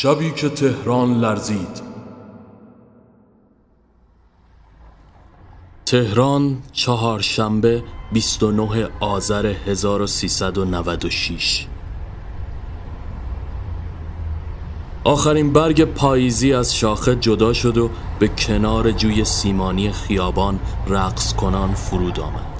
شبی که تهران لرزید. تهران چهارشنبه 29 آذر 1396 آخرین برگ پاییزی از شاخه جدا شد و به کنار جوی سیمانی خیابان رقص کنان فرود آمد.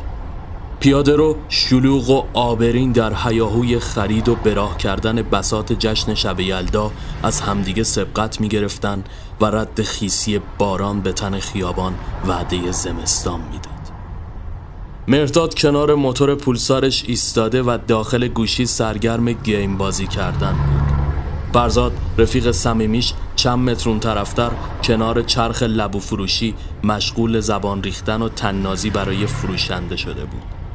پیاده رو شلوغ و آبرین در حیاهوی خرید و براه کردن بسات جشن شب یلدا از همدیگه سبقت می گرفتن و رد خیسی باران به تن خیابان وعده زمستان می‌داد. مرداد کنار موتور پولسارش ایستاده و داخل گوشی سرگرم گیم بازی کردن بود. برزاد رفیق سمیمیش چند مترون طرفتر کنار چرخ لبو فروشی مشغول زبان ریختن و تننازی برای فروشنده شده بود.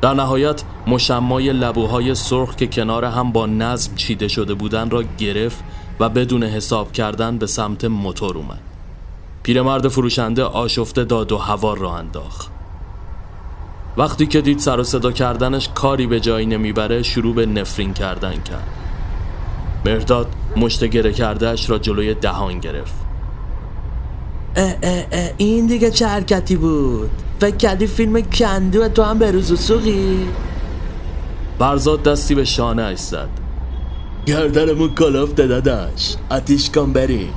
در نهایت مشمای لبوهای سرخ که کنار هم با نظم چیده شده بودن را گرفت و بدون حساب کردن به سمت موتور اومد. پیرمرد فروشنده آشفته داد و هوا را انداخت. وقتی که دید سر و صدا کردنش کاری به جایی نمی‌بره شروع به نفرین کردن کرد. مرداد مشت گره کردهش را جلوی دهان گرفت. اه اه اه این دیگه چه حرکتی بود؟ فکر کردی فیلم کندو تو هم به روز و سوقی برزاد دستی به شانه اش زد. گردنمون کلافته داداش. آتیش کن بریم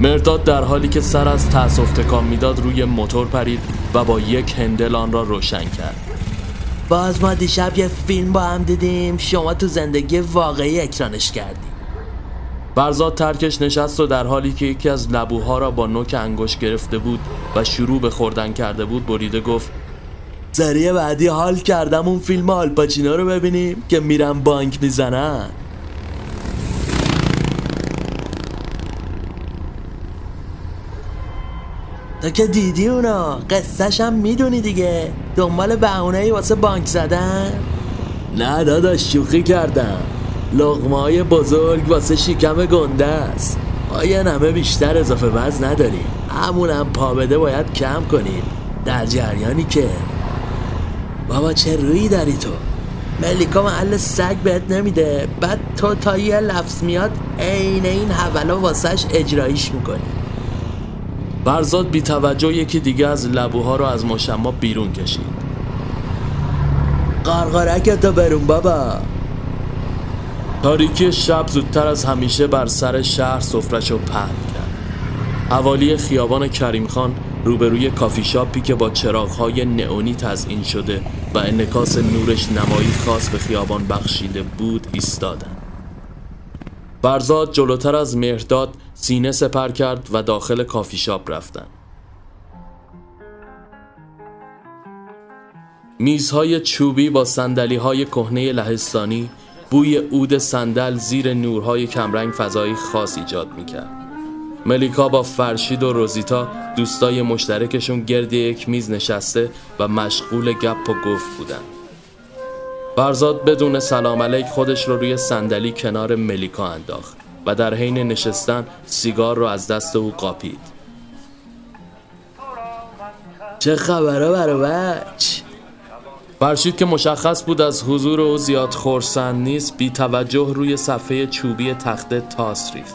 مرداد در حالی که سر از تأسف تکان می‌داد روی موتور پرید و با یک هندل آن را روشن کرد. باز ما دیشب یه فیلم با هم دیدیم. شما تو زندگی واقعی اکرانش کردی. برزاد ترکش نشست و در حالی که یکی از لبوها را با نوک انگشت گرفته بود و شروع به خوردن کرده بود بریده گفت سریع بعدی حال کردم اون فیلم آلپاچینا رو ببینیم که میرن بانک می‌زنن. تو که دیدی اونا؟ قصهش هم می‌دونی دیگه. دنبال بهونه واسه بانک زدن؟ نه داداش شوخی کردم. لغمه های بزرگ واسه شکم گنده است. یه نمه بیشتر اضافه وزن نداریم؟ همونم پا بده باید کم کنیم. در جریانی که. بابا چه روی داری تو؟ ملیکا محل سگ بهت نمیده. بعد تو تا یه لفظ میاد عین این حولا واسهش اجرایش می‌کنی. برزاد بی توجه یکی دیگه از لبوها رو از مشما بیرون کشید. قارقارک تو برون بابا. تاریکی شب زودتر از همیشه بر سر شهر سفرش رو پهن کرد. حوالی خیابان کریم خان روبروی کافی شاپی که با چراغهای نئونی تزئین شده و انکاس نورش نمایی خاص به خیابان بخشیده بود ایستادن برزاد جلوتر از مهرداد سینه سپر کرد و داخل کافی شاپ رفتن میزهای چوبی با سندلی های کهنه لهستانی بوی عود صندل زیر نورهای کمرنگ فضایی خاص ایجاد می‌کرد. ملیکا با فرشید و روزیتا دوستای مشترکشون گرد یک میز نشسته و مشغول گپ و گفت بودن. برزاد بدون سلام علیک خودش رو روی صندلی کنار ملیکا انداخت و در حین نشستن سیگار رو از دست او قاپید. چه خبره بچ فرشید که مشخص بود از حضور او زیاد خورسند نیست بی توجه روی صفحه چوبی تخته تاس ریخت.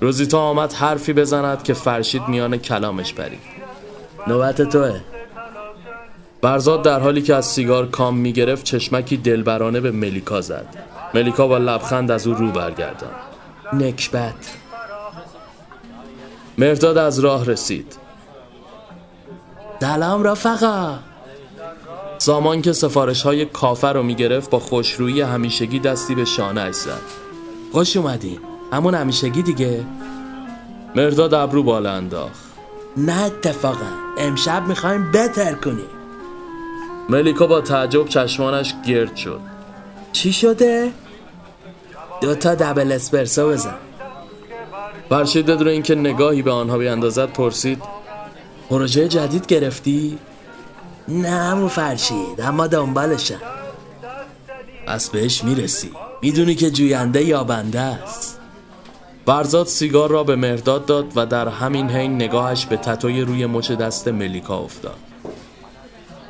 روزیتا آمد حرفی بزند که فرشید میان کلامش پرید نوبت توه. برزاد در حالی که از سیگار کام می‌گرفت چشمکی دلبرانه به ملیکا زد. ملیکا با لبخند از او رو برگردان نکبت. مرداد از راه رسید. سلام رفقا. سامان که سفارش های کافه رو می‌گرفت با خوشرویی همیشگی دستی به شانه زد. خوش اومدین. همون همیشگی دیگه؟ مرداد ابرو بالا انداخت. نه اتفاقا. امشب می‌خوایم بهتر کنیم. ملیکا با تعجب چشمانش گرد شد. چی شده؟ دو تا دبل اسپرسو بزن. فرشید بدون اینکه نگاهی به آنها بیاندازد پرسید پروژه جدید گرفتی؟ نه همون فرشید اما دنبالشم از بهش می‌رسی. می‌دونی که جوینده یابنده است. برزاد سیگار را به مرداد داد و در همین حین نگاهش به تتوی روی مچ دست ملیکا افتاد.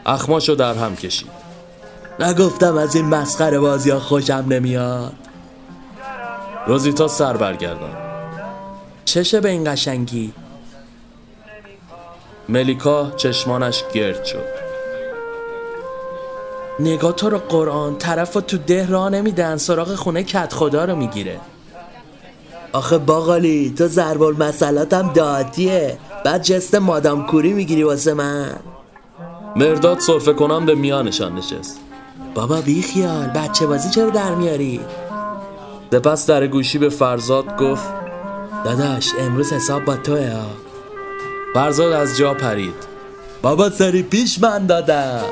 اخماشو در هم کشید. نگفتم از این مسخره بازی ها خوشم نمیاد. روزیتا سر برگردان. چشه به این قشنگی. ملیکا چشمانش گرد شد. نگاه تو رو قرآن طرف تو ده را نمیدن سراغ خونه کت خدا رو می‌گیره. آخه باقالی تو زربال مسئلاتم داتیه بعد جست مادام کوری می‌گیری واسه من. مرداد صرفه کنم به میانشان نشست. بابا بی خیال بچه بازی چرا در میاری؟ پس در گوشی به فرزاد گفت داداش امروز حساب با توه ها. فرزاد از جا پرید. بابا سری پیش من دادم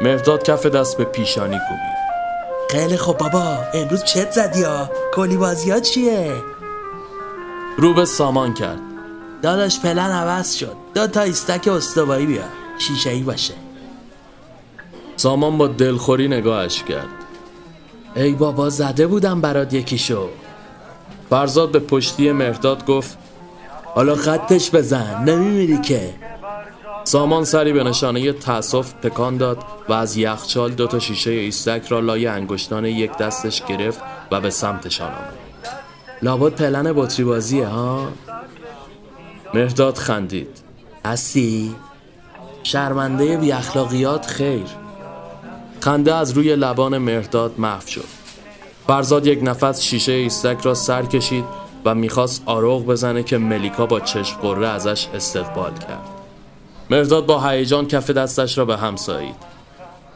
مرداد کف دست به پیشانی کوبید. خیلی خوب بابا امروز چت زدی ها؟ کلی بازی ها چیه؟ رو به سامان کرد. داداش پلن عوض شد. دو تا ایستک استوایی بیا شیشه ای باشه. سامان با دلخوری نگاهش کرد. ای بابا زده بودم برات یکیشو. فرزاد به پشتی مرداد گفت حالا خطش بزن. نمیمیری که. سامان سری به نشانه تاسف تکان داد و از یخچال دو تا شیشه ایستک را لای انگشتان یک دستش گرفت و به سمتشان آمد. لابد پلن بطری بازیه ها؟ مهداد خندید. هستی؟ شرمنده بی اخلاقیات خیر. خنده از روی لبان مهرداد محو شد. فرزاد یک نفس شیشه ایستک را سر کشید و می‌خواست آروغ بزنه که ملیکا با چشم قره ازش استقبال کرد. مرداد با هیجان کف دستش را به هم سایید.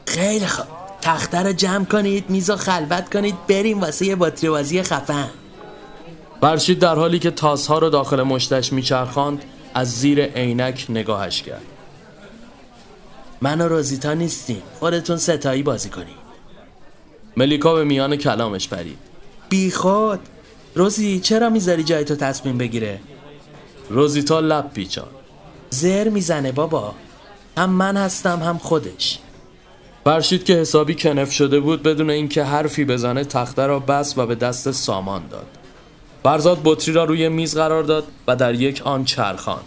خیلی خوب. تخته رو جمع کنید میز و خلوت کنید بریم واسه یه باتری بازی خفن. برشید در حالی که تاسها رو داخل مشتش میچرخاند از زیر عینک نگاهش کرد. من و روزیتا نیستیم. خودتون ستایی بازی کنید. ملیکا به میان کلامش پرید. بی خود. روزی چرا می‌ذاری جای تو تصمیم بگیره؟ روزیتا لب پیچان زر می‌زنه بابا. هم من هستم هم خودش. فرشید که حسابی کنف شده بود بدون اینکه حرفی بزنه تخته را بس و به دست سامان داد. برزاد بطری را روی میز قرار داد و در یک آن چرخاند.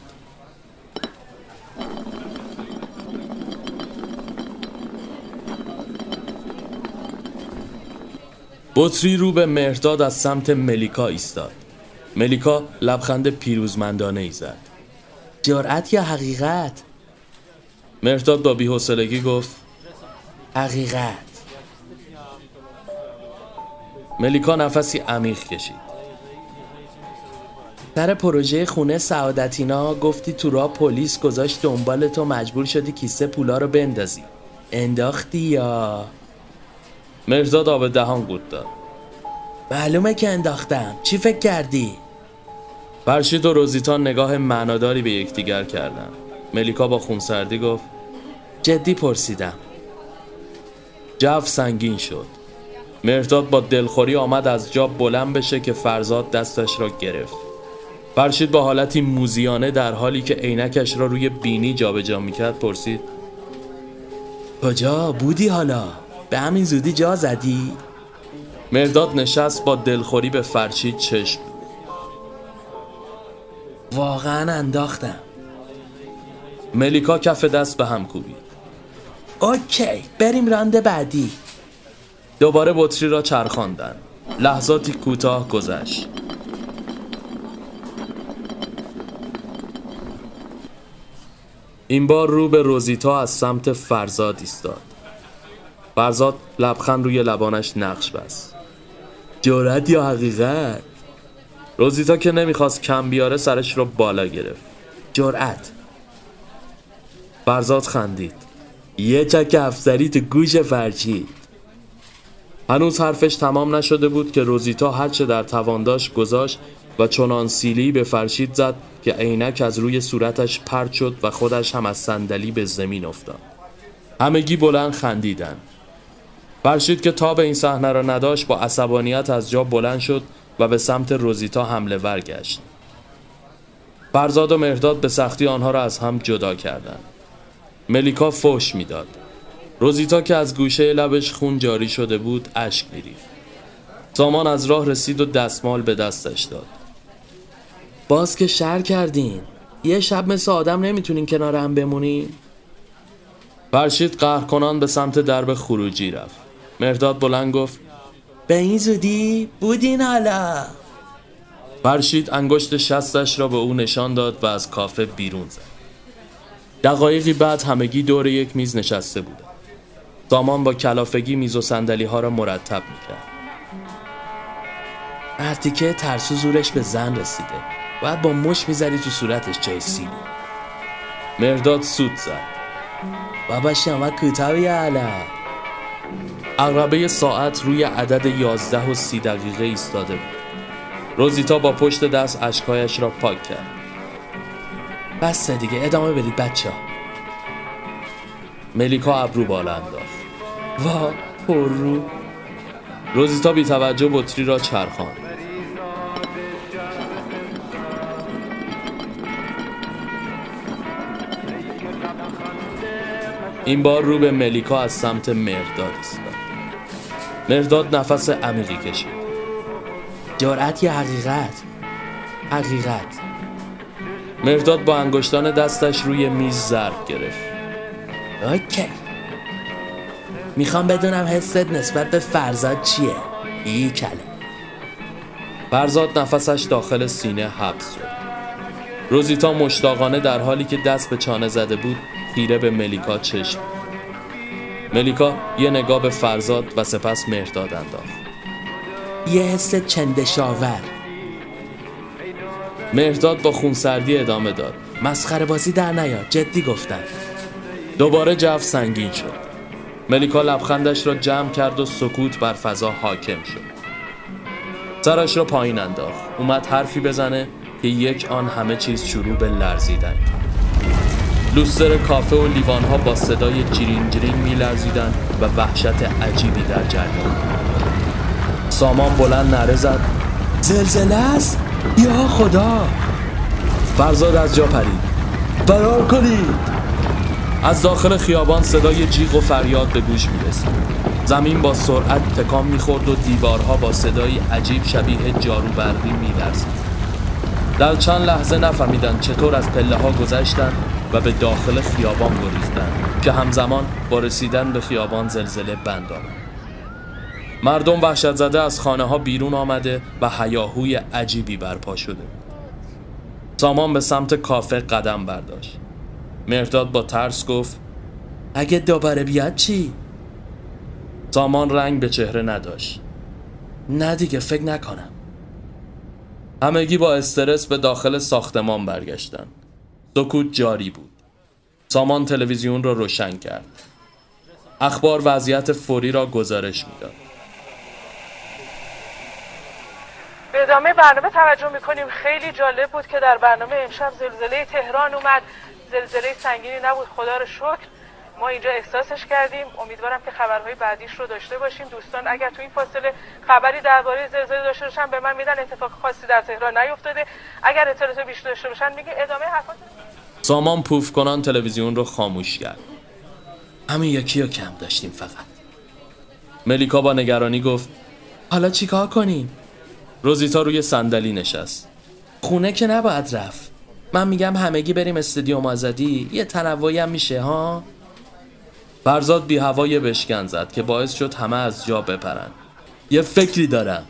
بطری رو به مهرداد از سمت ملیکا ایستاد. ملیکا لبخند پیروزمندانه ای زد. جرأت یا حقیقت؟ مهرداد با بیحسلگی گفت. حقیقت. ملیکا نفسی عمیق کشید. سر پروژه خونه سعادتینا گفتی تو را پلیس گذاشت دنبال تو مجبور شدی کیسه پولا رو بندازی. انداختی یا؟ مرزاد آب دهان بود داد. معلومه که انداختم. چی فکر کردی؟ فرشید و روزیتان نگاه معناداری به یکدیگر کردن ملیکا با خونسردی گفت جدی پرسیدم. جو سنگین شد. مرداد با دلخوری آمد از جا بلند بشه که فرزاد دستش را گرفت. فرشید با حالتی موزیانه در حالی که عینکش را روی بینی جابجا جا می‌کرد پرسید کجا بودی حالا؟ به همین زودی جا زدی؟ مرداد نشست با دلخوری به فرشید چشم واقعا انداختم. ملیکا کف دست به هم کوبید. اوکی بریم رانده بعدی. دوباره بطری را چرخاندن. لحظاتی کوتاه گذشت. این بار رو به روزیتا از سمت فرزاد ایستاد. فرزاد لبخند روی لبانش نقش بست. جورت یا حقیقت؟ روزیتا که نمی‌خواست کم بیاره سرش رو بالا گرفت. جرأت. فرزاد خندید. یه چک افسری تو گوش فرچید هنوز حرفش تمام نشده بود که روزیتا هرچه در توانداش گذاشت و چنان سیلی به فرشید زد که عینک از روی صورتش پرد شد و خودش هم از صندلی به زمین افتاد. همگی بلند خندیدن فرشید که تا به این صحنه را نداشت با عصبانیت از جا بلند شد و به سمت روزیتا حمله ورگشت فرزاد و مهرداد به سختی آنها را از هم جدا کردند. ملیکا فوش می‌داد. روزیتا که از گوشه لبش خون جاری شده بود اشک میریخت. سامان از راه رسید و دستمال به دستش داد. باز که شر کردین. یه شب مثل آدم نمی‌تونین کنار هم بمونین. فرشید قهر کنان به سمت درب خروجی رفت. مرداد بلند گفت به این زودی بودین حالا. فرشید انگشت شستش را به او نشان داد و از کافه بیرون زد. دقایقی بعد همگی دور یک میز نشسته بودند سامان با کلافگی میز و سندلی ها را مرتب می‌کرد. مرتیکه ترسو زورش به زن رسیده باید با مش می‌زدی تو صورتش جای سیلی مرداد سود زد. بابا شما کوتاهی حالا. عقربه ساعت روی عدد یازده و سی دقیقه ایستاده بود. روزیتا با پشت دست اشکایش را پاک کرد. بس دیگه ادامه بدید بچه ها. ملیکا ابرو بالا انداخت. وا پر رو. روزیتا بی توجه بطری را چرخان این بار رو به ملیکا از سمت مرداد ایستاد. مرداد نفس عمیقی کشید. جرأت یا حقیقت؟ حقیقت. مرداد با انگشتان دستش روی میز ضرب گرفت. اوکی. می‌خوام بدونم حست نسبت به فرزاد چیه؟ ای کله. فرزاد نفسش داخل سینه حبس شد. روزیتا مشتاقانه در حالی که دست به چانه زده بود خیره به ملیکا چشم. ملیکا یه نگاه به فرزاد و سپس مرداد انداخت. یه حس چندشاور. مهرداد با خونسردی ادامه داد. مسخره بازی در نیا جدی گفتم. دوباره جو سنگین شد. ملیکا لبخندش را جمع کرد و سکوت بر فضا حاکم شد. سرش را پایین انداخت. اومد حرفی بزنه که یک آن همه چیز شروع به لرزیدن لوستر کافه و لیوانها با صدای جیرین جیرین می لرزیدن و وحشت عجیبی در جریان سامان بلند نره زد. زلزله است؟ یا خدا؟ فرزاد از جا پرید. فرار کنید. از داخل خیابان صدای جیغ و فریاد به گوش می رسید زمین با سرعت تکان می‌خورد و دیوارها با صدای عجیب شبیه جارو برقی میلرزید. در چند لحظه نفهمیدند چطور از پله ها گذشتن و به داخل خیابان گریختند که همزمان با رسیدن به خیابان زلزله بند آمد مردم وحشت زده از خانه ها بیرون آمده و هیاهوی عجیبی برپا شده سامان به سمت کافه قدم برداشت. مرداد با ترس گفت اگه دوباره بیاد چی؟ سامان رنگ به چهره نداشت. نه دیگه فکر نکنم. همگی با استرس به داخل ساختمان برگشتن سکوت جاری بود. سامان تلویزیون را روشن کرد. اخبار وضعیت فوری را گزارش می‌داد. به ادامه برنامه توجه می‌کنیم. خیلی جالب بود که در برنامه امشب زلزله تهران اومد. زلزله سنگینی نبود. خدا رو شکر. ما اینجا احساسش کردیم. امیدوارم که خبرهای بعدیش رو داشته باشیم. دوستان اگر تو این فاصله خبری درباره زلزله داشته باشن به من میدن. اتفاق خاصی در تهران نیفتاده. اگر اطلاعات بیشتر داشته باشن میگه ادامه حرفات سامان پوف کنان تلویزیون رو خاموش کرد. همین یکی رو کم داشتیم فقط. ملیکا با نگرانی گفت حالا چیکار کنیم؟ روزیتا روی صندلی نشست. خونه که نباید رفت. من میگم همگی بریم استادیوم آزادی یه تنوعی هم میشه ها؟ فرزاد بی هوای بشکن زد که باعث شد همه از جا بپرن. یه فکری دارم.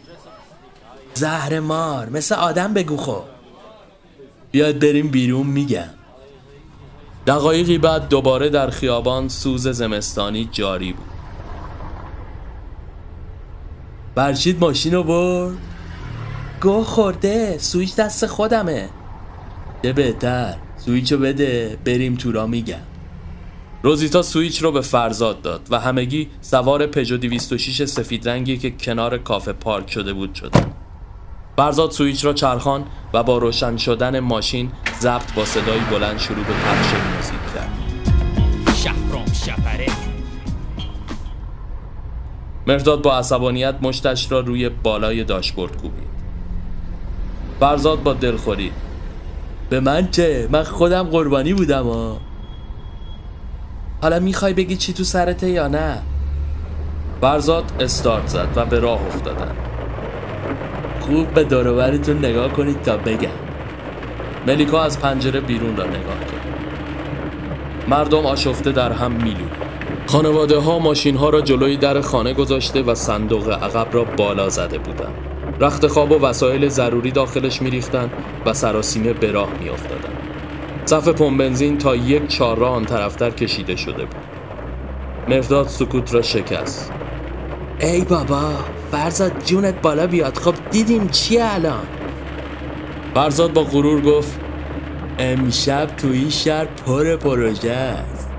زهر مار مثل آدم بگو خب. بیاد بریم بیرون میگم. دقایقی بعد دوباره در خیابان سوز زمستانی جاری بود. فرشید ماشین رو برد. گو خورده سویچ دست خودمه. چه بهتر سویچو بده بریم تو راه میگم. روزیتا سویچ رو به فرزاد داد و همگی سوار پژو 206 سفید رنگی که کنار کافه پارک شده بود شدن فرزاد سویچ را چرخوند و با روشن شدن ماشین ضبط با صدایی بلند شروع به پخش موزیک کرد. شهرام شپره مرداد با عصبانیت مشتش را روی بالای داشبورد کوبید. فرزاد با دلخوری به من چه؟ من خودم قربانی بودم ها حالا می‌خوای بگی چی تو سرته یا نه؟ فرزاد استارت زد و به راه افتادن خوب به دوروبرتون نگاه کنید تا بگم ملیکا از پنجره بیرون را نگاه کرد مردم آشفته در هم میلو خانواده ها ماشین ها را جلوی در خانه گذاشته و صندوق عقب را بالا زده بودند. رخت خواب و وسایل ضروری داخلش میریختند و سراسیمه به راه میافتادند. صف پمپ بنزین تا یک چهارراه آن طرفتر کشیده شده بود. مرداد سکوت را شکست. ای بابا فرزاد جونت بالا بیاد. خب دیدیم چیه الان؟ فرزاد با غرور گفت امشب توی شهر پر پروژه است.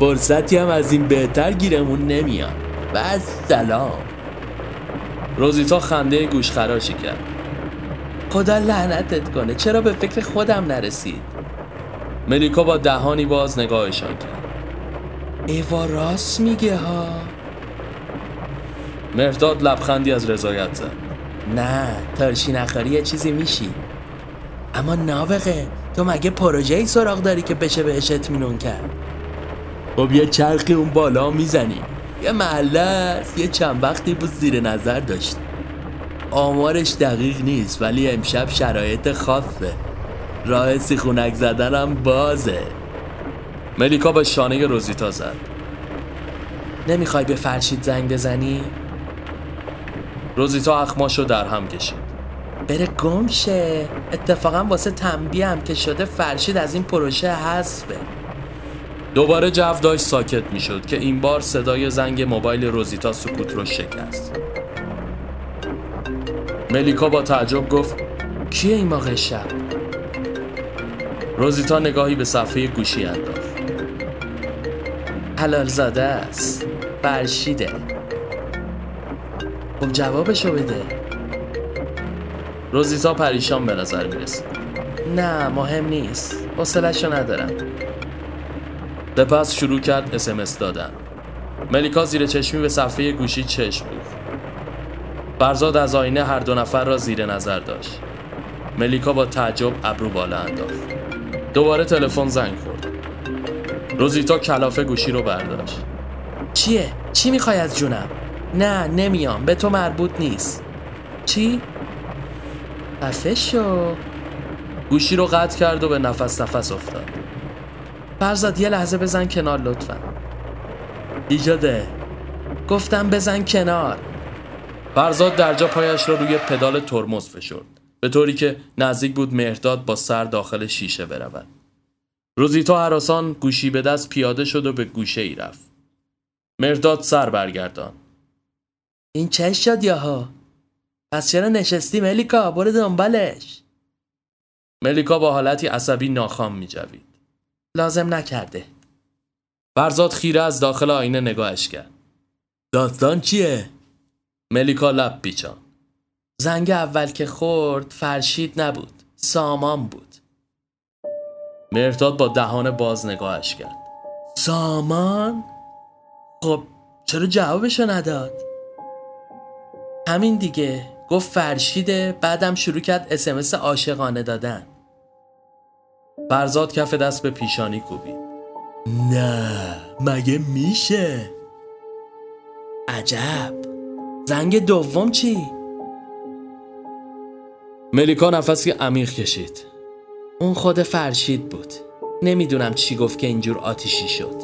فرصتی هم از این بهتر گیرمون نمیاد. و سلام. روزیتا خنده گوش خراشی کرد. خدا لعنتت کنه. چرا به فکر خودم نرسید؟ ملیکا با دهانی باز نگاهشان کرد. ایوا راست میگه ها؟ مرداد لبخندی از رضایت زد. نه ترشی نخاری یه چیزی میشی. اما نابغه. تو مگه پروژه ای سراغ داری که بشه بهش اطمینون کرد؟ خب یه چرخی اون بالا می‌زنیم یه محله است. یه چند وقتی بود زیر نظر داشت. آمارش دقیق نیست ولی امشب شرایط خاصه راه سیخونک زدنم بازه. ملیکا به شانه روزیتا زد. نمی‌خوای به فرشید زنگ بزنی؟ روزیتا اخماشو در هم کشید. بره گم شه. اتفاقا واسه تنبیه هم که شده فرشید از این پروژه حذفه. دوباره جو داشت ساکت می‌شد که این بار صدای زنگ موبایل روزیتا سکوت رو شکست. ملیکا با تعجب گفت کیه این موقع شب؟ روزیتا نگاهی به صفحه گوشی انداخت. حلال زاده است. فرشیده. خب جوابشو بده. روزیتا پریشان به نظر می‌رسید نه مهم نیست. حوصله‌شو ندارم. سپس شروع کرد اسمس دادن. ملیکا زیر چشمی به صفحه گوشی چشم دوخت فرزاد از آینه هر دو نفر را زیر نظر داشت. ملیکا با تعجب ابرو بالا انداخت. دوباره تلفن زنگ خورد. روزیتا کلافه گوشی رو برداشت. چیه؟ چی می‌خوای از جونم؟ نه نمیام. به تو مربوط نیست. چی؟ خفه شو. گوشی رو قطع کرد و به نفس نفس افتاد. فرزاد یه لحظه بزن کنار لطفا. چی شده؟ گفتم بزن کنار. فرزاد درجا پایش را روی پدال ترمز فشرد. به طوری که نزدیک بود مهرداد با سر داخل شیشه برود. روزیتا حراسان گوشی به دست پیاده شد و به گوشه ای رفت. مرداد سر برگردان این چه شد یاها پس چرا نشستی ملیکا برو دنبالش ملیکا با حالتی عصبی ناخام می جوید. لازم نکرده فرزاد خیره از داخل آینه نگاهش کرد داستان چیه؟ ملیکا لب پیچان زنگ اول که خورد فرشید نبود سامان بود مرداد با دهان باز نگاهش کرد سامان؟ خب چرا جوابشو نداد؟ همین دیگه. گفت فرشیده بعدم شروع کرد اسمس عاشقانه دادن. فرزاد کف دست به پیشانی کوبید. نه مگه میشه؟ عجب. زنگ دوم چی؟ ملیکا نفسی عمیق کشید. اون خود فرشید بود. نمی‌دونم چی گفت که اینجور آتیشی شد.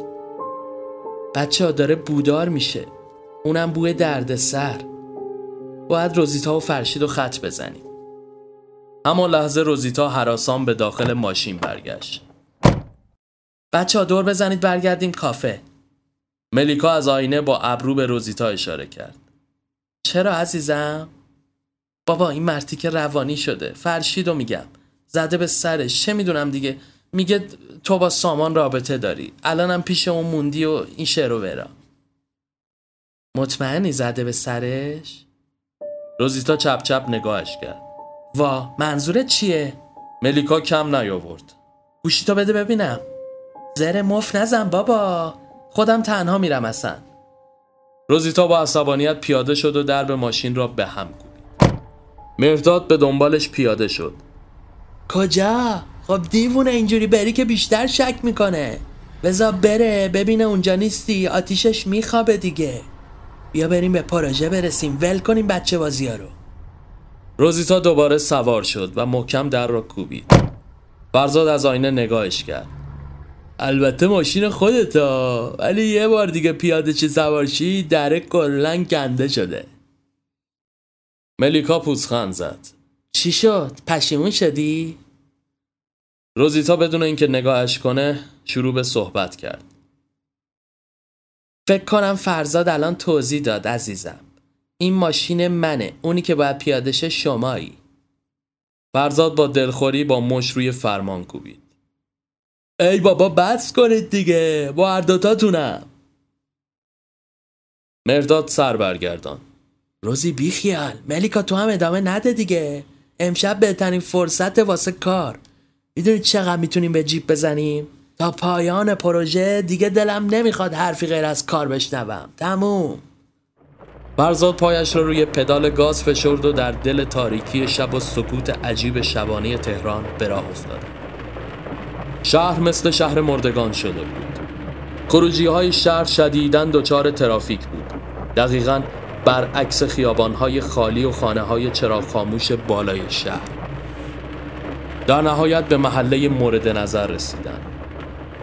بچه ها داره بودار میشه. اونم بوی درد سر. باید روزیتا و فرشید و خط بزنیم. همان لحظه روزیتا حراسان به داخل ماشین برگشت. بچه ها دور بزنید برگردیم کافه. ملیکا از آینه با ابرو به روزیتا اشاره کرد. چرا عزیزم؟ بابا این مرتی که روانی شده. فرشیدو میگم. زده به سرش. چه می‌دونم دیگه؟ میگه تو با سامان رابطه داری. الانم پیش اون موندی و این شعر و ورا مطمئنی زده به سرش؟ روزیتا چپ چپ نگاهش کرد. وا منظورت چیه؟ ملیکا کم نیاورد. گوشیتو بده ببینم. زر مف نزن بابا. خودم تنها میرم اصلا. روزیتا با عصبانیت پیاده شد و درب ماشین را به هم کوبید. مرداد به دنبالش پیاده شد. کجا؟ خب دیوونه اینجوری بری که بیشتر شک می‌کنه. بزا بره ببینه اونجا نیستی آتیشش میخوابه دیگه. بیا بریم به پروژه برسیم. ول کنیم بچه بازی ها رو. روزیتا دوباره سوار شد و محکم در را کوبید. فرزاد از آینه نگاهش کرد. البته ماشین خودتا ولی یه بار دیگه پیاده چه سوارشی دره کلن کنده شده. ملیکا پوزخند زد. چی شد؟ پشیمون شدی؟ روزیتا بدون اینکه نگاهش کنه شروع به صحبت کرد. فکر کنم فرزاد الان توضیح داد عزیزم. این ماشین منه اونی که باید پیاده شه شمایی. فرزاد با دلخوری با مش روی فرمان کوبید. ای بابا بس کنید دیگه با هر دوتاتونم. مرداد سر برگردان. روزی بیخیال. ملیکا تو هم ادامه نده دیگه. امشب بهترین فرصت واسه کار. می‌دونی چقدر می‌تونیم به جیب بزنیم؟ تا پایان پروژه دیگه دلم نمی‌خواد حرفی غیر از کار بشنوم تموم فرزاد پایش را روی پدال گاز فشرد و در دل تاریکی شب و سکوت عجیب شبانه تهران به راه افتاد. شهر مثل شهر مردگان شده بود. خروجی های شهر شدیدن دچار ترافیک بود. دقیقا برعکس خیابان های خالی و خانه های چراغ خاموش بالای شهر. در نهایت به محله مورد نظر رسیدن.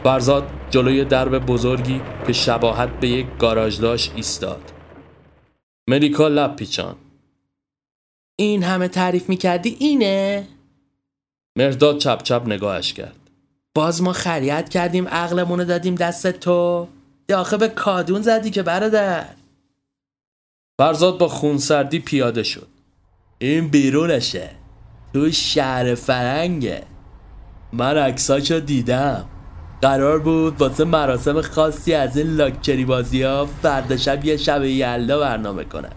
فرزاد جلوی درب بزرگی که شباهت به یک گاراژ داشت ایستاد. ملیکا لب پیچان این همه تعریف می‌کردی اینه؟ مرداد چپ چپ نگاهش کرد. باز ما خریت کردیم عقلمونو دادیم دست تو. آخه به کادون زدی که برادر. فرزاد با خونسردی پیاده شد. این بیرونشه. تو شهر فرنگه. من عکساشو دیدم. قرار بود واسه مراسم خاصی از این لاکچری بازی ها فردا شب یه شب یلدا برنامه کنن.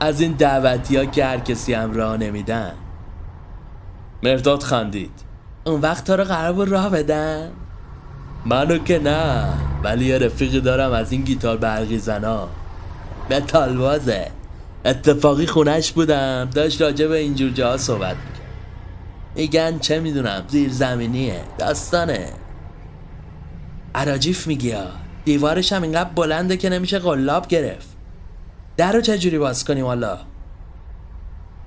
از این دعوتی ها که هر کسی هم راه نمیدن. مرداد خندید. اون وقت تو رو قرار بود راه بدن؟ منو که نه ولی یه رفیقی دارم از این گیتار برقی زنا. متال بازه اتفاقی خونش بودم. داشت راجع به اینجور جاها صحبت میگن چه می‌دونم؟ زیر زمینیه داستانه. عراجیف میگی ها دیوارش هم اینقدر بلنده که نمیشه قلاب گرفت. در رو چجوری باز کنیم حالا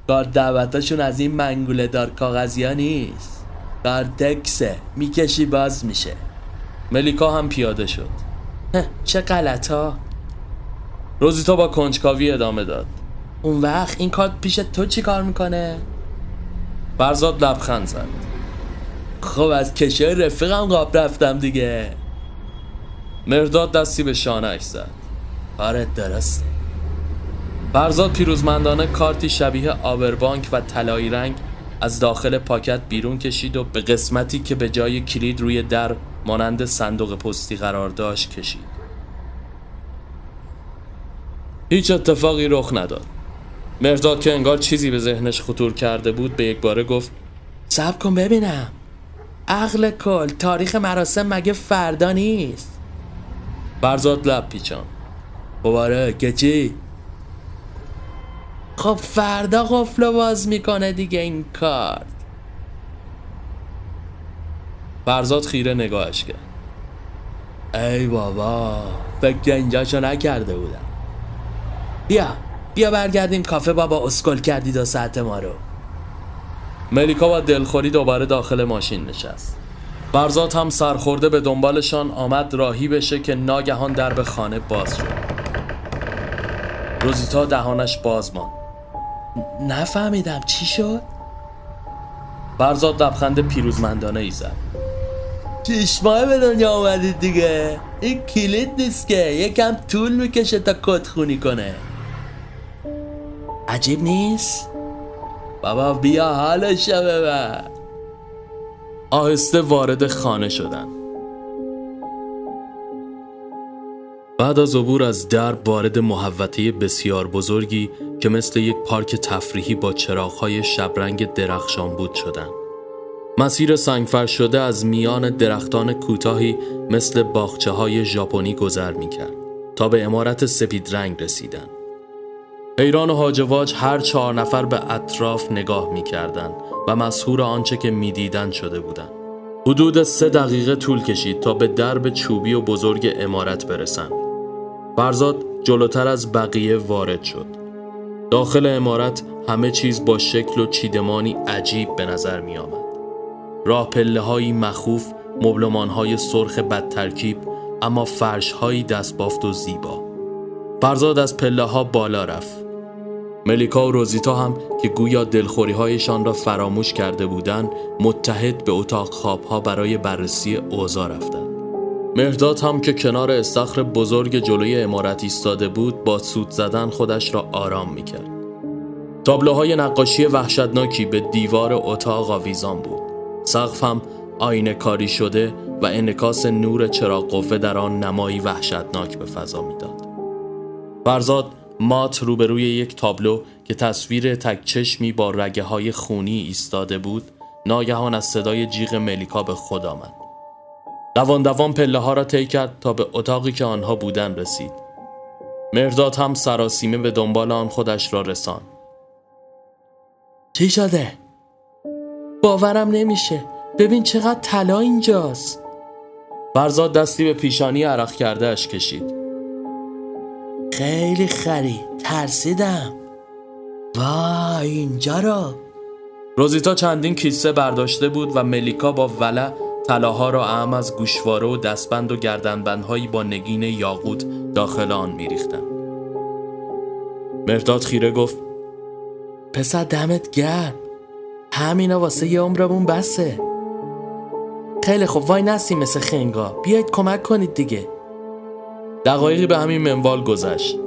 کار دعوتاشون از این منگوله دار کاغذی ها نیست کارتکسه می‌کشی باز میشه. ملیکا هم پیاده شد. چه غلط ها روزیتا با کنجکاوی ادامه داد. اون وقت این کارت پیش تو چی کار می‌کنه؟ برزاد لبخند زد. خب از کشای رفیقم قاب رفتم دیگه. مرداد دستی به شانهش زد. آره درسته. فرزاد پیروزمندانه کارتی شبیه آبربانک و طلایی رنگ از داخل پاکت بیرون کشید و به قسمتی که به جای کلید روی در مانند صندوق پستی قرار داشت کشید. هیچ اتفاقی رخ نداد. مرداد که انگار چیزی به ذهنش خطور کرده بود به یک باره گفت سب کن ببینم. عقل کل تاریخ مراسم مگه فردا نیست؟ برزاد لب پیچان بباره که چی؟ خب فردا قفل باز می‌کنه دیگه این کارت. فرزاد خیره نگاهش کرد. ای بابا فکر اینجاشو نکرده بودم. بیا. بیا برگردیم کافه بابا اسکل کردی دو ساعت ما رو. ملیکا با دلخوری دوباره داخل ماشین نشست. برزاد هم سرخورده به دنبالشان آمد راهی بشه که ناگهان درب خانه باز شد. روزیتا دهانش باز ماند. نفهمیدم چی شد؟ برزاد لبخند پیروزمندانه ای زد. شیش ماه به دنیا آمدید دیگه. این کلید نیست که. یکم طول می‌کشه تا کد خونی کنه. عجیب نیست؟ بابا بیا حالش ببر. آهسته وارد خانه شدن بعد از عبور از در وارد محوطه بسیار بزرگی که مثل یک پارک تفریحی با چراغهای شبرنگ درخشان بود شدن. مسیر سنگفر شده از میان درختان کوتاهی مثل باخچه های ژاپنی گذر می کرد تا به امارت سپید رنگ رسیدن. ایران و هاجواج هر چهار نفر به اطراف نگاه می کردن و مسهور آنچه که می دیدن شده بودند. حدود سه دقیقه طول کشید تا به درب چوبی و بزرگ امارت برسند. فرزاد جلوتر از بقیه وارد شد. داخل امارت همه چیز با شکل و چیدمانی عجیب به نظر می آمد. راه پله هایی مخوف مبلمان های سرخ بد ترکیب اما فرش هایی دست بافت و زیبا فرزاد از پله ها بالا رفت ملیکا و روزیتا هم که گویا دلخوری هایشان را فراموش کرده بودند متحد به اتاق خواب ها برای بررسی اوضاع رفتند. مهرداد هم که کنار استخر بزرگ جلوی امارت ایستاده بود با سود زدن خودش را آرام می‌کرد. تابلوهای نقاشی وحشتناکی به دیوار اتاق آویزان بود. سقف هم آینه کاری شده و انکاس نور چراغ قوه در آن نمایی وحشتناک به فضا می‌داد. فرزاد مات روبروی یک تابلو که تصویر تک چشمی با رگه های خونی ایستاده بود ناگهان از صدای جیغ ملیکا به خود آمد. دوان دوان پله ها را طی کرد تا به اتاقی که آنها بودن رسید. مرداد هم سراسیمه به دنبال آن خودش را رسان. چی شده؟ باورم نمیشه ببین چقدر طلا اینجاست فرزاد دستی به پیشانی عرق کرده اش کشید خیلی خری. ترسیدم. وای اینجا را روزیتا چندین کیسه برداشته بود و ملیکا با ولع طلاها را اهم از گوشواره و دستبند و گردنبندهایی با نگین یاقوت داخل آن میریختند مرداد خیره گفت پسر دمت گرم. همینا واسه یه عمرمون بسه. خیلی خوب وای نسیم مثل خنگا. بیاید کمک کنید دیگه. دقایقی به همین منوال گذشت.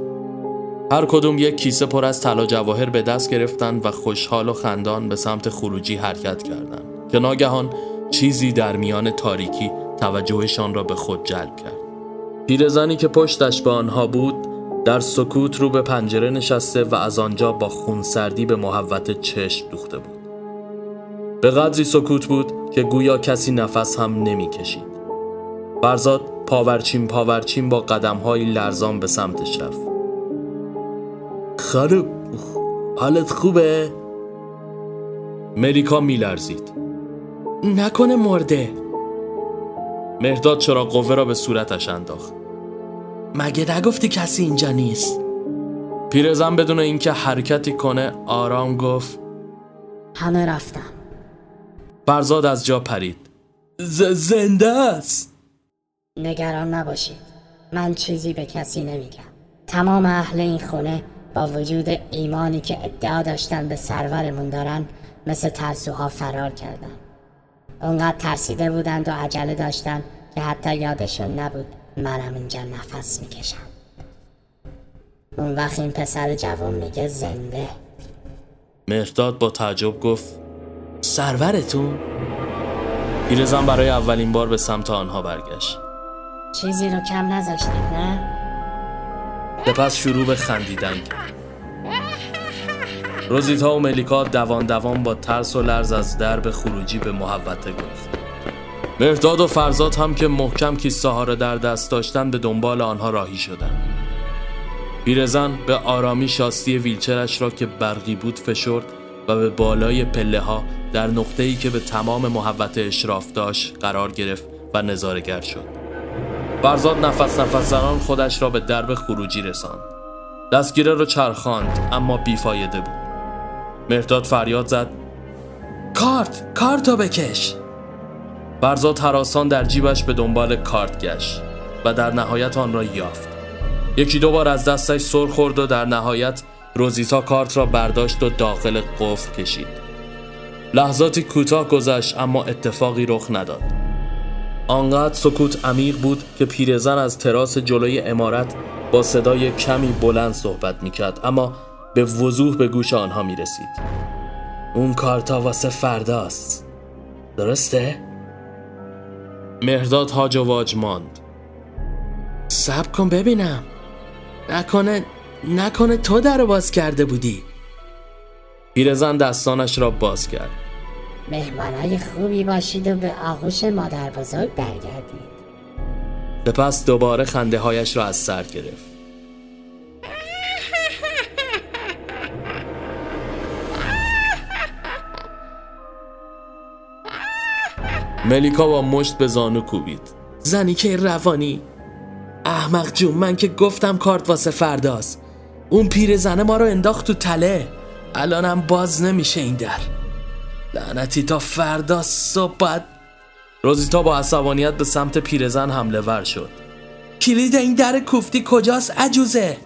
هر کدوم یک کیسه پر از طلا جواهر به دست گرفتند و خوشحال و خندان به سمت خروجی حرکت کردند که ناگهان چیزی در میان تاریکی توجهشان را به خود جلب کرد. پیرزنی که پشتش به آنها بود در سکوت رو به پنجره نشسته و از آنجا با خونسردی به محوت چشم دوخته بود. به قدری سکوت بود که گویا کسی نفس هم نمی کشید فرزاد پاورچین پاورچین با قدم لرزان به سمتش رفت خانم حالت خوبه؟ مریکا میلرزید. نکنه مرده. مهداد چرا قوه را به صورتش انداخت. مگه نگفتی کسی اینجا نیست؟ پیرزن بدون اینکه حرکتی کنه آرام گفت همه رفتم فرزاد از جا پرید. زنده است. نگران نباشید. من چیزی به کسی نمیگم. تمام اهل این خونه با وجود ایمانی که ادعا داشتن به سرورمون دارن مثل ترسوها فرار کردن. اونقدر ترسیده بودند و عجله داشتن که حتی یادشون نبود منم اینجا نفس می‌کشم. اون وقت این پسر جوان میگه زنده. مهرداد با تعجب گفت سرورتون؟ پیرزن برای اولین بار به سمت آنها برگشت. چیزی رو کم نذاشتید نه؟ سپس شروع به خندیدن. روزیتا و ملیکا دوان دوان با ترس و لرز از درب خروجی به محوطه گفت مرداد و فرزاد هم که محکم کیسه ها را در دست داشتن به دنبال آنها راهی شدند پیرزن به آرامی شاستی ویلچرش را که برقی بود فشرد و به بالای پله ها در نقطه ای که به تمام محوت اشراف داشت قرار گرفت و نظارگر شد. فرزاد نفس نفس زنان خودش را به درب خروجی رساند. دستگیره را چرخاند اما بیفایده بود. مرداد فریاد زد کارت کارتو بکش. فرزاد حراسان در جیبش به دنبال کارت گشت و در نهایت آن را یافت. یکی دو بار از دستش سر خورد و در نهایت روزیتا کارت را برداشت و داخل قفل کشید. لحظاتی کوتاه گذشت اما اتفاقی رخ نداد. آنقدر سکوت عمیق بود که پیرزن از تراس جلوی امارت با صدای کمی بلند صحبت می‌کرد اما به وضوح به گوش آنها می‌رسید. اون کارتا واسه فرداست. درسته؟ مهرداد هاج و واج ماند. سب کن ببینم. نکنه نکنه تو در باز کرده بودی. پیرزن دستانش را باز کرد. مهمانهای خوبی باشید و به آغوش مادر بزرگ برگردید. سپس دوباره خنده هایش را از سر گرفت. ملیکا با مشت به زانو کوبید. زنی که روانی. احمق جون من که گفتم کارت واسه فرداست. اون پیرزنه ما رو انداخت تو تله. الانم باز نمیشه این در. لعنتی تا فردا صبح روزیتا با عصبانیت به سمت پیرزن حمله ور شد. کلید این در کوفتی کجاست عجوزه؟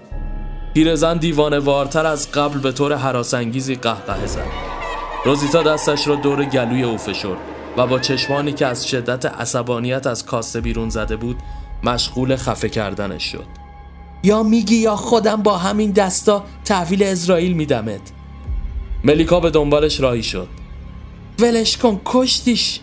پیرزن دیوانه وارتر از قبل به طور حراسانگیزی قهقه زد. روزیتا دستش را دور گلوی او فشرد و با چشمانی که از شدت عصبانیت از کاسه بیرون زده بود مشغول خفه کردنش شد. یا میگی یا خودم با همین دستا تحویل اسرائیل میدمت؟ ملیکا به دنبالش راهی شد. ولش کن کشتیش.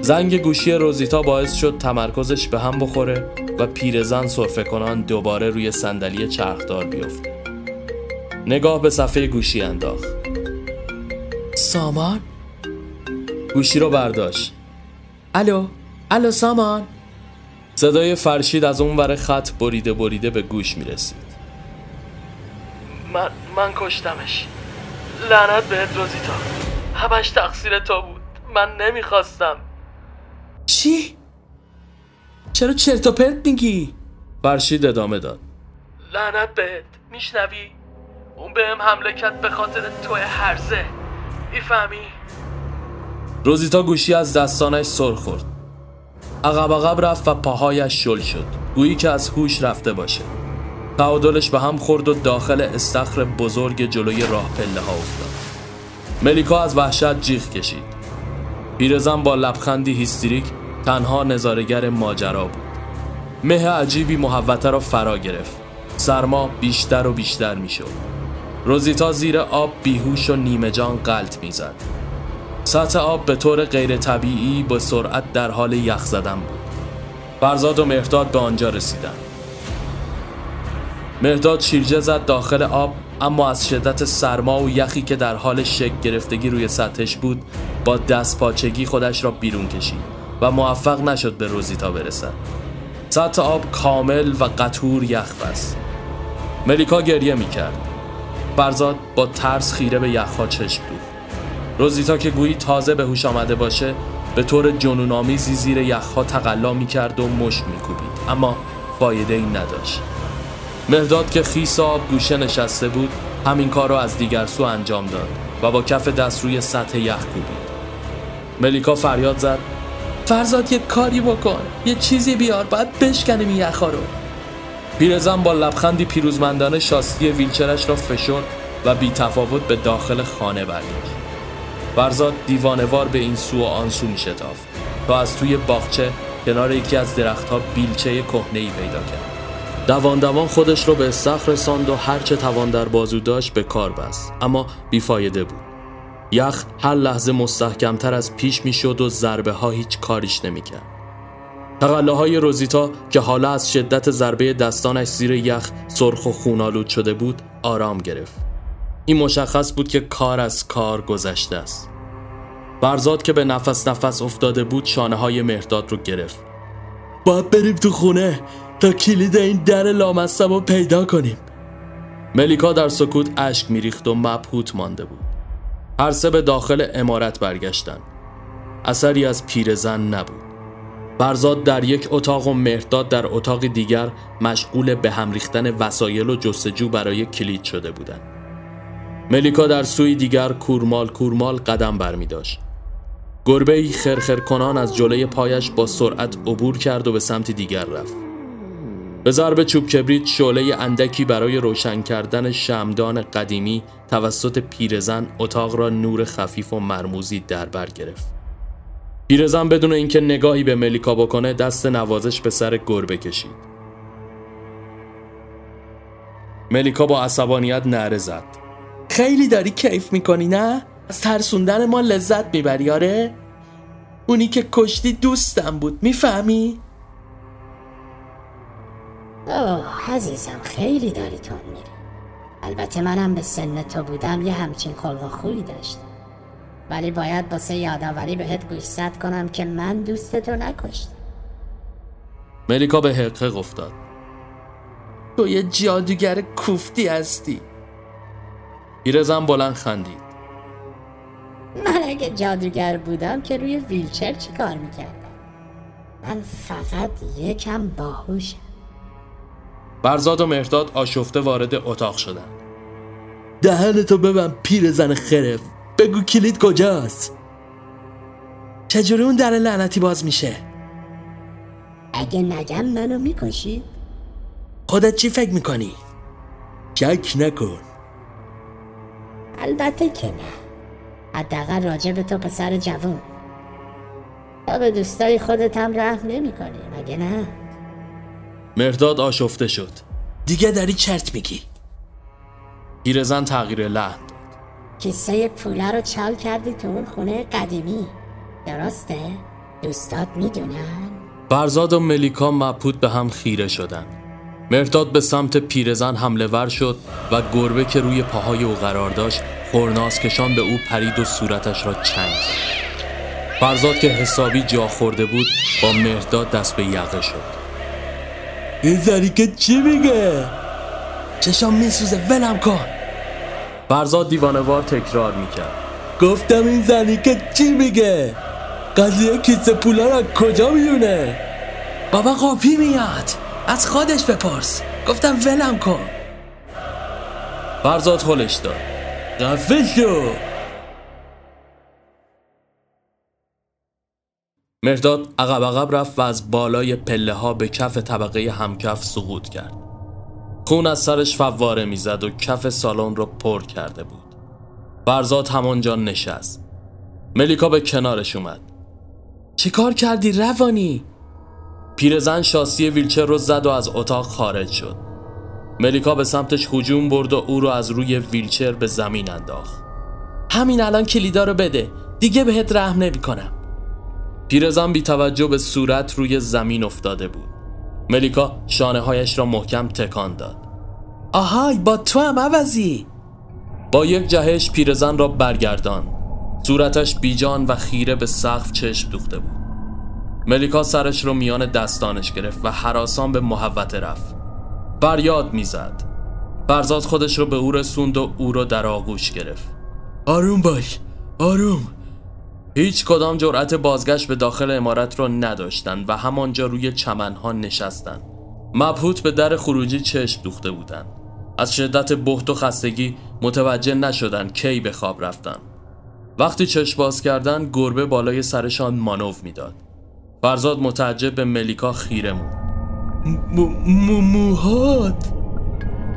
زنگ گوشی روزیتا باعث شد تمرکزش به هم بخوره و پیرزن صرفه کنان دوباره روی صندلی چرخدار بیفته. نگاه به صفحه گوشی انداخت. سامان؟ گوشی رو برداشت. الو؟ الو سامان؟ صدای فرشید از اون ور خط بریده بریده به گوش می رسید من من کشتمش. لعنت بهت روزیتا. همش تقصیر تو بود. من نمی‌خواستم. چی؟ چرا چرت و پرت میگی؟ فرشید ادامه داد. لعنت بهت. میشنوی؟ اون بهم حمله کرد به خاطر تو هرزه می‌فهمی؟ روزیتا گوشی از دستانش سر خورد. عقب عقب رفت و پاهایش شل شد. گویی که از هوش رفته باشه. تعادلش به هم خورد و داخل استخر بزرگ جلوی راه پله ها افتاد. ملیکا از وحشت جیغ کشید. پیرزن با لبخندی هیستریک تنها نظارگر ماجرا بود. مه عجیبی محوته را فرا گرفت. سرما بیشتر و بیشتر می‌شد. روزیتا زیر آب بیهوش و نیمه جان قلط می‌زد. سطح آب به طور غیر طبیعی با سرعت در حال یخ زدن بود. فرزاد و مهرداد به آنجا رسیدند. مهرداد شیرجه زد داخل آب اما از شدت سرما و یخی که در حال شک گرفتگی روی سطحش بود با دست پاچگی خودش را بیرون کشید و موفق نشد به روزیتا برسد. سطح آب کامل و قطور یخ بست. ملیکا گریه می‌کرد. فرزاد با ترس خیره به یخها چشم بود روزیتا که گویی تازه به هوش آمده باشه به طور جنونآمیزی زیر یخها تقلا می‌کرد و مشت میکوبید. اما فایده ای نداشت. مهداد که خیس آب گوشه نشسته بود همین کار را از دیگر سو انجام داد و با کف دست روی سطح یخ کوبید. ملیکا فریاد زد فرزاد یه کاری بکن یه چیزی بیار باید بشکنیم این یخا رو. پیرزن با لبخندی پیروزمندانه شاستی ویلچرش را فشرد و بی تفاوت به داخل خانه برگشت. فرزاد دیوانوار به این سو و آن سو می تا از توی باغچه کنار یکی از درختها بیلچه کهنه ای پیدا کرد. دوان دوان خودش رو به استخر رساند و هرچه توان در بازو داشت به کار بست اما بیفایده بود یخ هر لحظه مستحکمتر از پیش می‌شد و ضربه ها هیچ کاریش نمی‌کرد. تقله های روزیتا که حالا از شدت ضربه دستانش زیر یخ سرخ و خونالود شده بود آرام گرفت. این مشخص بود که کار از کار گذشته است. برزاد که به نفس نفس افتاده بود شانه های مهرداد رو گرفت. باید بریم تو خونه تا کلید این در لامصب رو پیدا کنیم. ملیکا در سکوت اشک میریخت و مبهوت مانده بود. هر سه به داخل امارت برگشتند. اثری از پیرزن نبود. برزاد در یک اتاق و مهرداد در اتاق دیگر مشغول به هم ریختن وسایل و جستجو برای کلید شده بودند. ملیکا در سوی دیگر کورمال کورمال قدم برمی داشت. گربه ای خرخر کنان از جلوی پایش با سرعت عبور کرد و به سمت دیگر رفت. به ضرب چوب کبریت شعله اندکی برای روشن کردن شمدان قدیمی توسط پیرزن اتاق را نور خفیف و مرموزی در بر گرفت. پیرزن بدون اینکه نگاهی به ملیکا بکنه دست نوازش به سر گربه کشید. ملیکا با عصبانیت نره زد. خیلی داری کیف می‌کنی نه؟ از ترسوندن ما لذت می‌بری آره؟ اونی که کشتی دوستم بود می‌فهمی؟ اوه عزیزم خیلی داری تون میری. البته منم به سن تو بودم یه همچین خلق خوبی داشتم. ولی باید باسه یادآوری بهت گوشزد کنم که من دوستتو نکشتم. ملیکا به حقه افتاد. تو یه جادوگر کوفتی هستی. پیرزن بلند خندید. من اگه جادوگر بودم که روی ویلچر چی کار می‌کردم؟ من فقط یکم باهوشم. برزاد و مهرداد آشفته وارد اتاق شدند. دهنتو ببن پیر زن خرف. بگو کلید کجاست؟ چجوری اون در لعنتی باز میشه؟ اگه نگم منو می‌کشی خودت چی فکر می‌کنی؟ شک نکن. البته که نه. حداقل راجع به تو پسر جوون تا به دوستای خودت هم رحم نمی کنی مگه نه؟ مرداد آشفته شد دیگه داری چرت میگی پیرزن تغییر لحن داد. کیسه پوله رو چال کردی تو اون خونه قدیمی درسته؟ دوستات می‌دونن؟ فرزاد و ملیکا مبهوت به هم خیره شدند. مرداد به سمت پیرزن حمله ور شد و گربه که روی پاهای او قرار داشت خورناس کشان به او پرید و صورتش را چنگ زد. فرزاد که حسابی جا خورده بود با مرداد دست به یقه شد این زنی که چی میگه چشام میسوزه ولم کن. فرزاد دیوانوار تکرار می‌کرد. گفتم این زنی که چی میگه قضیه کیسه پولا را کجا میونه بابا قاپی میاد. از خودش بپرس. گفتم ولم کن. فرزاد هلش داد. خفه شو. مرداد عقب عقب رفت و از بالای پله ها به کف طبقه همکف سقوط کرد. خون از سرش فواره می‌زد و کف سالن رو پر کرده بود. فرزاد همانجا نشست. ملیکا به کنارش اومد. چی کار کردی روانی؟ پیرزن شاسی ویلچر رو زد و از اتاق خارج شد. ملیکا به سمتش هجوم برد و او رو از روی ویلچر به زمین انداخت. همین الان کلیدا رو بده. دیگه بهت رحم نمی‌کنم. پیرزن بی توجه به صورت روی زمین افتاده بود. ملیکا شانه هایش را محکم تکان داد. آهای با تو هم عوضی. با یک جهش پیرزن را برگردان صورتش بیجان و خیره به سقف چشم دوخته بود. ملیکا سرش رو میان دستانش گرفت و حراسان به محوته رفت. فریاد می‌زد. فرزاد خودش رو به او رسوند و او رو در آغوش گرفت. آروم باش. آروم. هیچ کدام جرأت بازگشت به داخل امارت را نداشتند و همانجا روی چمنها نشستند. مبهوت به در خروجی چشم دوخته بودند. از شدت بحت و خستگی متوجه نشدند کی به خواب رفتن. وقتی چشم باز کردند گربه بالای سرشان مانو می‌داد. فرزاد متعجب به ملیکا خیره موند. موهات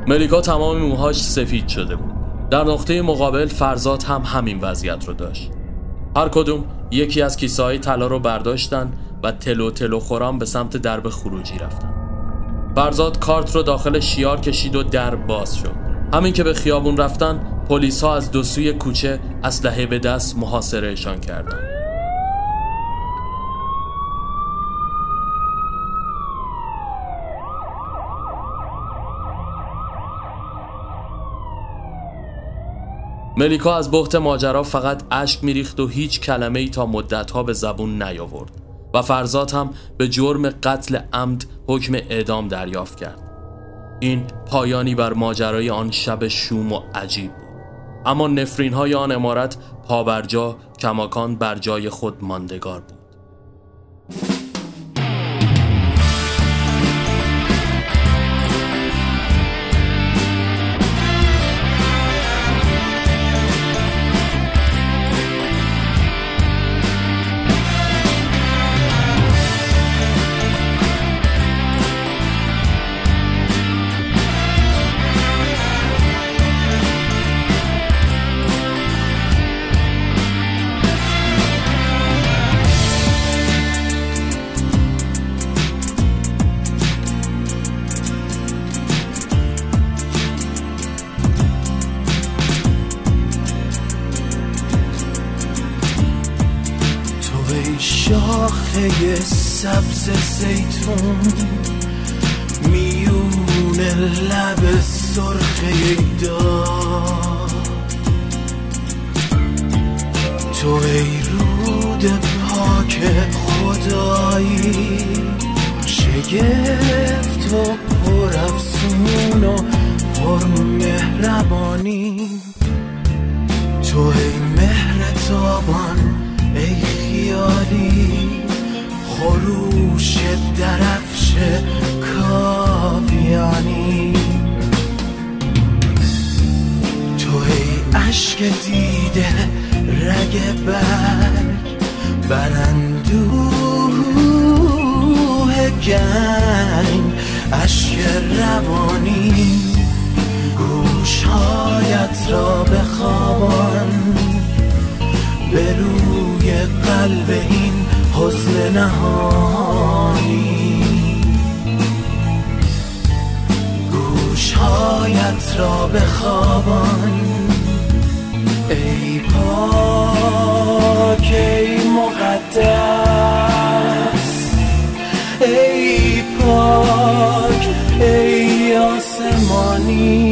ملیکا تمام موهاش سفید شده بود. در نقطه مقابل فرزاد هم همین وضعیت رو داشت. هر کدوم یکی از کیسه های طلا رو برداشتن و تلو تلو خوران به سمت درب خروجی رفتن. فرزاد کارت رو داخل شیار کشید و در باز شد. همین که به خیابون رفتن پلیس ها از دو سوی کوچه اسلحه به دست محاصرهشان کردند. ملیکا از بحت ماجرا فقط اشک میریخت و هیچ کلمه ای تا مدتها به زبون نیاورد و فرزاد هم به جرم قتل عمد حکم اعدام دریافت کرد. این پایانی بر ماجرای آن شب شوم و عجیب بود. اما نفرین های آن امارت پابرجا کماکان بر جای خود ماندگار بود. زیتون میون لب سرخه دار تو ای رود پاک خدایی شگفت و پر افسون و پر مهربانی تو ای مهر تابان ای خیالی. خروش درفش کاویانی. تو ای عشق دیده رگ برگ برندوه گنگ اشک روانی. گوشهایت را بخوابان به روی قلب حزن نهانی. گوشهایت را بخوابان. ای پاک ای مقدس. ای پاک ای آسمانی.